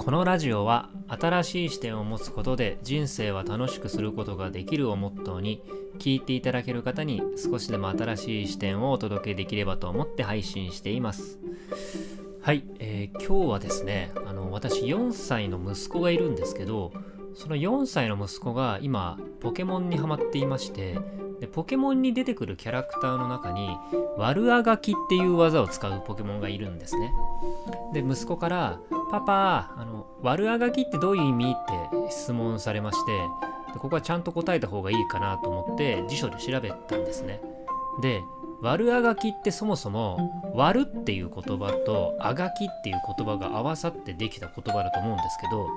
このラジオは新しい視点を持つことで人生は楽しくすることができるをモットーに聞いていただける方に少しでも新しい視点をお届けできればと思って配信しています。はい、えー今日はですねあの私4歳の息子がいるんですけどその4歳の息子が今ポケモンにハマっていましてでポケモンに出てくるキャラクターの中にワルアガキっていう技を使うポケモンがいるんですねで息子から「パパあの悪あがきってどういう意味?」って質問されましてでここはちゃんと答えた方がいいかなと思って辞書で調べたんですねで悪あがきってそもそも「悪」っていう言葉と「あがき」っていう言葉が合わさってできた言葉だと思うんですけど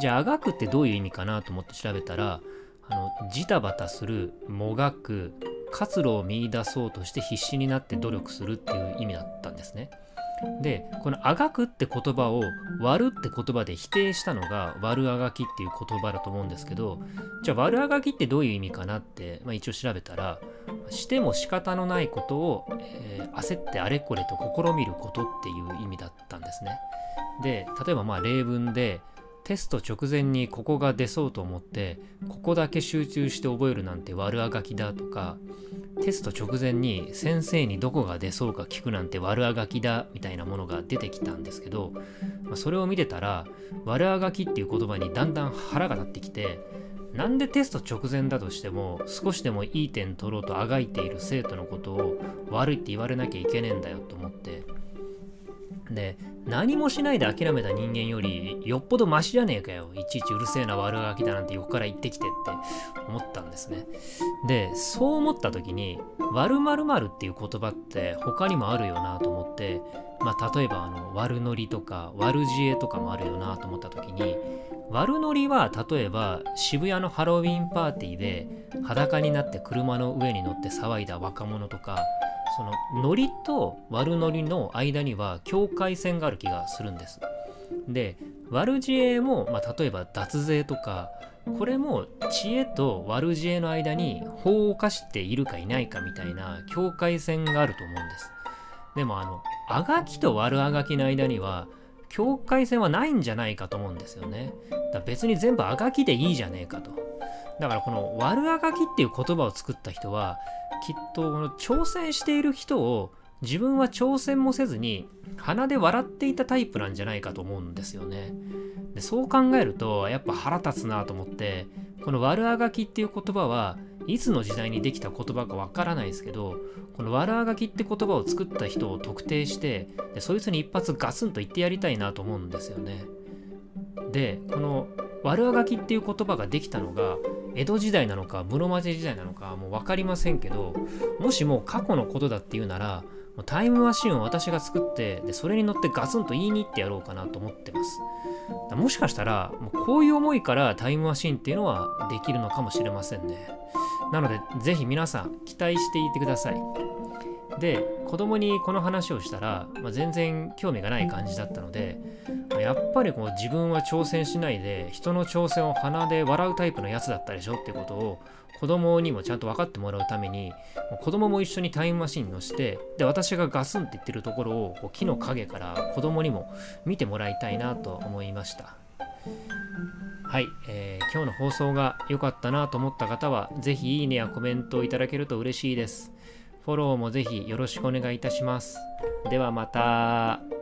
じゃあ「あがく」ってどういう意味かなと思って調べたらあのジタバタするもがく活路を見出そうとして必死になって努力するっていう意味だったんですね。でこの「あがく」って言葉を「割る」って言葉で否定したのが「割るあがき」っていう言葉だと思うんですけどじゃあ「割るあがき」ってどういう意味かなって、まあ、一応調べたらしても仕方のないことを、えー焦ってあれこれと試みることっていう意味だったんですね。で例えばまあ例文でテスト直前にここが出そうと思ってここだけ集中して覚えるなんて悪あがきだとかテスト直前に先生にどこが出そうか聞くなんて悪あがきだみたいなものが出てきたんですけど、まあそれを見てたら悪あがきっていう言葉にだんだん腹が立ってきてなんでテスト直前だとしても少しでもいい点取ろうとあがいている生徒のことを悪いって言われなきゃいけねえんだよと思ってで何もしないで諦めた人間よりよっぽどマシじゃねえかよ。いちいちうるせえな悪あがきだなんて横から言ってきてって思ったんですね。でそう思った時に「悪〇〇っていう言葉って他にもあるよなと思ってまあ例えばあの悪ノリとか悪知恵とかもあるよなと思った時に悪ノリは例えば渋谷のハロウィンパーティーで裸になって車の上に乗って騒いだ若者とかそのノリと悪ノリの間には境界線がある気がするんです。で悪知恵も、まあ、例えば脱税とかこれも知恵と悪知恵の間に法を犯しているかいないかみたいな境界線があると思うんです。でもあのあがきと悪あがきの間には境界線はないんじゃないかと思うんですよね。だから別に全部あがきでいいじゃねえかと。だからこの悪あがきっていう言葉を作った人はきっとこの挑戦している人を自分は挑戦もせずに鼻で笑っていたタイプなんじゃないかと思うんですよね。でそう考えるとやっぱ腹立つなと思ってこの悪あがきっていう言葉はいつの時代にできた言葉かわからないですけどこの悪あがきって言葉を作った人を特定してでそいつに一発ガツンと言ってやりたいなと思うんですよね。でこの悪あがきっていう言葉ができたのが江戸時代なのか室町時代なのかもう分かりませんけどもしも過去のことだっていうならもうタイムマシンを私が作ってでそれに乗ってガツンと言いに行ってやろうかなと思ってますもしかしたらもうこういう思いからタイムマシンっていうのはできるのかもしれませんねなのでぜひ皆さん期待していてください。で子供にこの話をしたら、まあ、全然興味がない感じだったのでまやっぱりこう自分は挑戦しないで人の挑戦を鼻で笑うタイプのやつだったでしょってことを子供にもちゃんと分かってもらうために子供も一緒にタイムマシン乗せてで私がガスンって言ってるところをこう木の陰から子供にも見てもらいたいなと思いました。はい、えー今日の放送が良かったなと思った方はぜひいいねやコメントをいただけると嬉しいですフォローもぜひよろしくお願いいたしますではまた。